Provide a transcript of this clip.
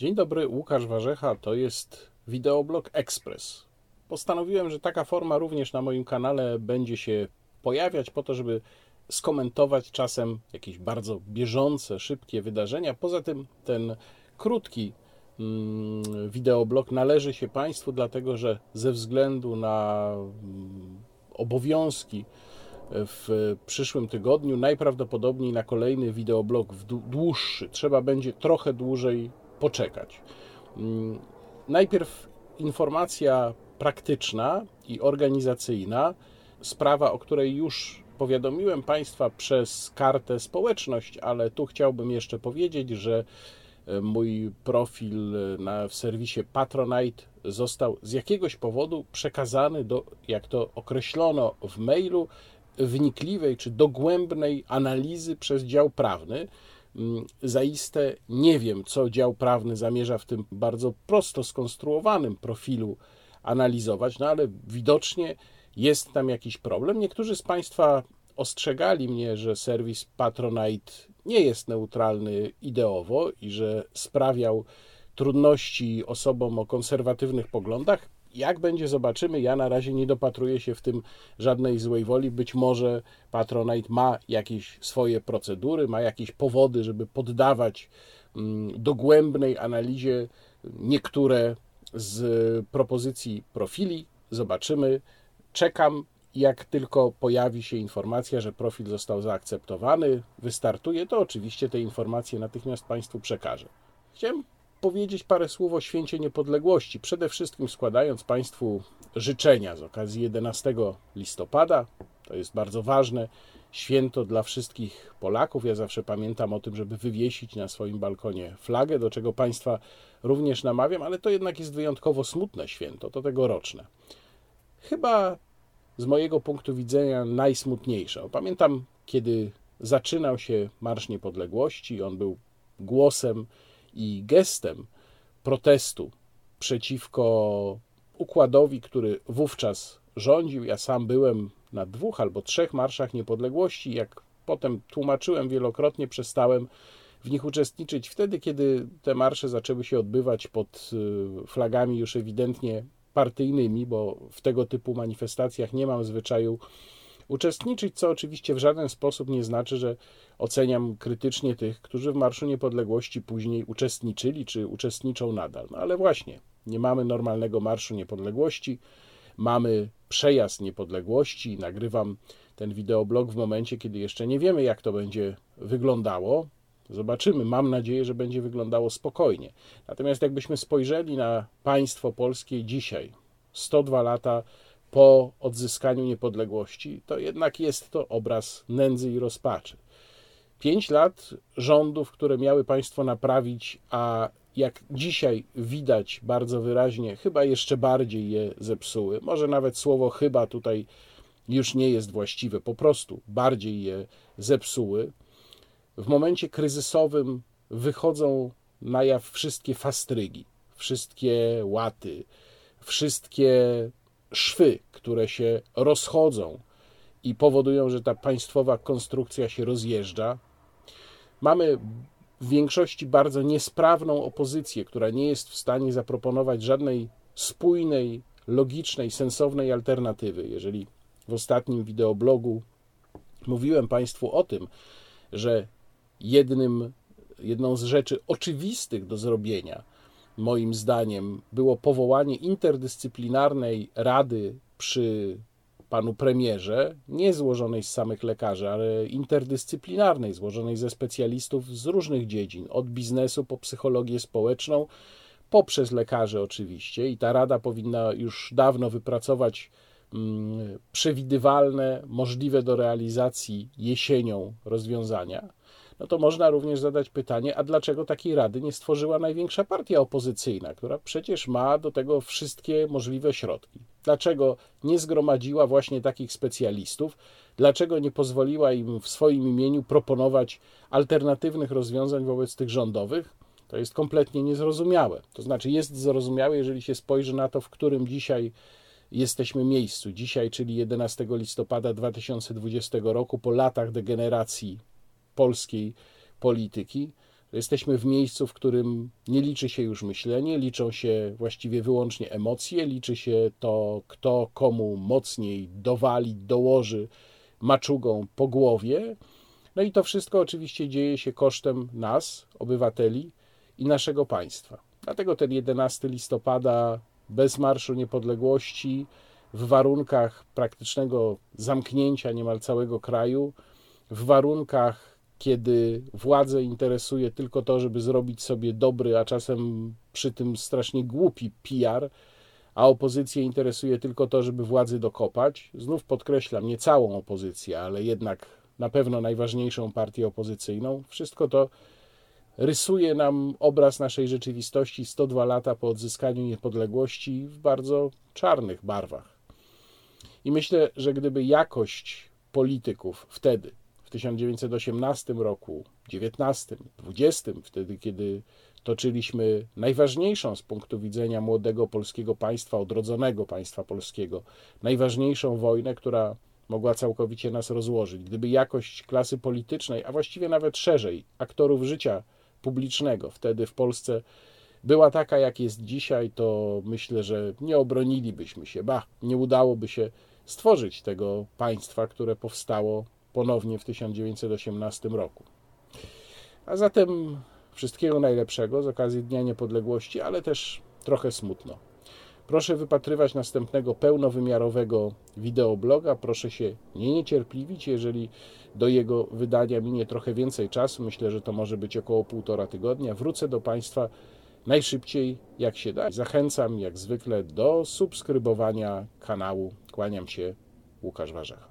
Dzień dobry, Łukasz Warzecha, to jest wideoblog Express. Postanowiłem, że taka forma również na moim kanale będzie się pojawiać po to, żeby skomentować czasem jakieś bardzo bieżące, szybkie wydarzenia. Poza tym ten krótki mm, wideoblog należy się Państwu, dlatego że ze względu na mm, obowiązki w przyszłym tygodniu, najprawdopodobniej na kolejny wideoblog dłuższy. Trzeba będzie trochę dłużej poczekać. Mm, najpierw informacja praktyczna i organizacyjna, sprawa, o której już powiadomiłem Państwa przez kartę społeczność, ale tu chciałbym jeszcze powiedzieć, że e, mój profil na, w serwisie Patronite został z jakiegoś powodu przekazany do, jak to określono w mailu, wnikliwej czy dogłębnej analizy przez dział prawny. Mm, zaiste nie wiem, co dział prawny zamierza w tym bardzo prosto skonstruowanym profilu analizować, no ale widocznie jest tam jakiś problem. Niektórzy z Państwa ostrzegali mnie, że serwis Patronite nie jest neutralny ideowo i że sprawiał trudności osobom o konserwatywnych poglądach. Jak będzie, zobaczymy. Ja na razie nie dopatruję się w tym żadnej złej woli. Być może Patronite ma jakieś swoje procedury, ma jakieś powody, żeby poddawać mm, dogłębnej analizie niektóre z propozycji profili. Zobaczymy. Czekam. Jak tylko pojawi się informacja, że profil został zaakceptowany, wystartuje, to oczywiście te informacje natychmiast Państwu przekażę. Chciałem powiedzieć parę słów o święcie niepodległości. Przede wszystkim składając Państwu życzenia z okazji 11 listopada. To jest bardzo ważne święto dla wszystkich Polaków. Ja zawsze pamiętam o tym, żeby wywiesić na swoim balkonie flagę, do czego Państwa również namawiam, ale to jednak jest wyjątkowo smutne święto, to tegoroczne. Chyba z mojego punktu widzenia najsmutniejsze. Pamiętam, kiedy zaczynał się Marsz Niepodległości, on był głosem i gestem protestu przeciwko układowi, który wówczas rządził. Ja sam byłem na dwóch albo trzech marszach niepodległości. Jak potem tłumaczyłem wielokrotnie, przestałem w nich uczestniczyć wtedy, kiedy te marsze zaczęły się odbywać pod y, flagami już ewidentnie partyjnymi, bo w tego typu manifestacjach nie mam zwyczaju uczestniczyć, co oczywiście w żaden sposób nie znaczy, że oceniam krytycznie tych, którzy w Marszu Niepodległości później uczestniczyli czy uczestniczą nadal. No ale właśnie, nie mamy normalnego Marszu Niepodległości, mamy przejazd niepodległości. Nagrywam ten wideoblog w momencie, kiedy jeszcze nie wiemy, jak to będzie wyglądało. Zobaczymy. Mam nadzieję, że będzie wyglądało spokojnie. Natomiast jakbyśmy spojrzeli na państwo polskie dzisiaj, 102 lata po odzyskaniu niepodległości, to jednak jest to obraz nędzy i rozpaczy. Pięć lat rządów, które miały państwo naprawić, a jak dzisiaj widać bardzo wyraźnie, chyba jeszcze bardziej je zepsuły. Może nawet słowo chyba tutaj już nie jest właściwe, po prostu bardziej je zepsuły. W momencie kryzysowym wychodzą na jaw wszystkie fastrygi, wszystkie łaty, wszystkie szwy, które się rozchodzą i powodują, że ta państwowa konstrukcja się rozjeżdża. Mamy w większości bardzo niesprawną opozycję, która nie jest w stanie zaproponować żadnej spójnej, logicznej, sensownej alternatywy. Jeżeli w ostatnim wideoblogu mówiłem Państwu o tym, że jednym, jedną z rzeczy oczywistych do zrobienia, moim zdaniem, było powołanie interdyscyplinarnej rady przy panu premierze, nie złożonej z samych lekarzy, ale interdyscyplinarnej, złożonej ze specjalistów z różnych dziedzin, od biznesu po psychologię społeczną, poprzez lekarzy oczywiście. I ta rada powinna już dawno wypracować mm, przewidywalne, możliwe do realizacji jesienią rozwiązania no to można również zadać pytanie, a dlaczego takiej rady nie stworzyła największa partia opozycyjna, która przecież ma do tego wszystkie możliwe środki? Dlaczego nie zgromadziła właśnie takich specjalistów? Dlaczego nie pozwoliła im w swoim imieniu proponować alternatywnych rozwiązań wobec tych rządowych? To jest kompletnie niezrozumiałe. To znaczy, jest zrozumiałe, jeżeli się spojrzy na to, w którym dzisiaj jesteśmy miejscu. Dzisiaj, czyli 11 listopada 2020 roku, po latach degeneracji polskiej polityki. Jesteśmy w miejscu, w którym nie liczy się już myślenie, liczą się właściwie wyłącznie emocje, liczy się to, kto komu mocniej dowali, dołoży maczugą po głowie. No i to wszystko oczywiście dzieje się kosztem nas, obywateli i naszego państwa. Dlatego ten 11 listopada bez Marszu Niepodległości, w warunkach praktycznego zamknięcia niemal całego kraju, w warunkach, kiedy władzę interesuje tylko to, żeby zrobić sobie dobry, a czasem przy tym strasznie głupi PR, a opozycję interesuje tylko to, żeby władzy dokopać. Znów podkreślam, nie całą opozycję, ale jednak na pewno najważniejszą partię opozycyjną. Wszystko to rysuje nam obraz naszej rzeczywistości 102 lata po odzyskaniu niepodległości w bardzo czarnych barwach. I myślę, że gdyby jakość polityków wtedy, w 1918 roku, 19, 20, wtedy kiedy toczyliśmy najważniejszą z punktu widzenia młodego polskiego państwa, odrodzonego państwa polskiego, najważniejszą wojnę, która mogła całkowicie nas rozłożyć. Gdyby jakość klasy politycznej, a właściwie nawet szerzej, aktorów życia publicznego wtedy w Polsce była taka, jak jest dzisiaj, to myślę, że nie obronilibyśmy się, ba, nie udałoby się stworzyć tego państwa, które powstało ponownie w 1918 roku. A zatem wszystkiego najlepszego z okazji Dnia Niepodległości, ale też trochę smutno. Proszę wypatrywać następnego pełnowymiarowego wideobloga. Proszę się nie niecierpliwić, jeżeli do jego wydania minie trochę więcej czasu. Myślę, że to może być około półtora tygodnia. Wrócę do Państwa najszybciej jak się da. Zachęcam jak zwykle do subskrybowania kanału. Kłaniam się, Łukasz Warzecha.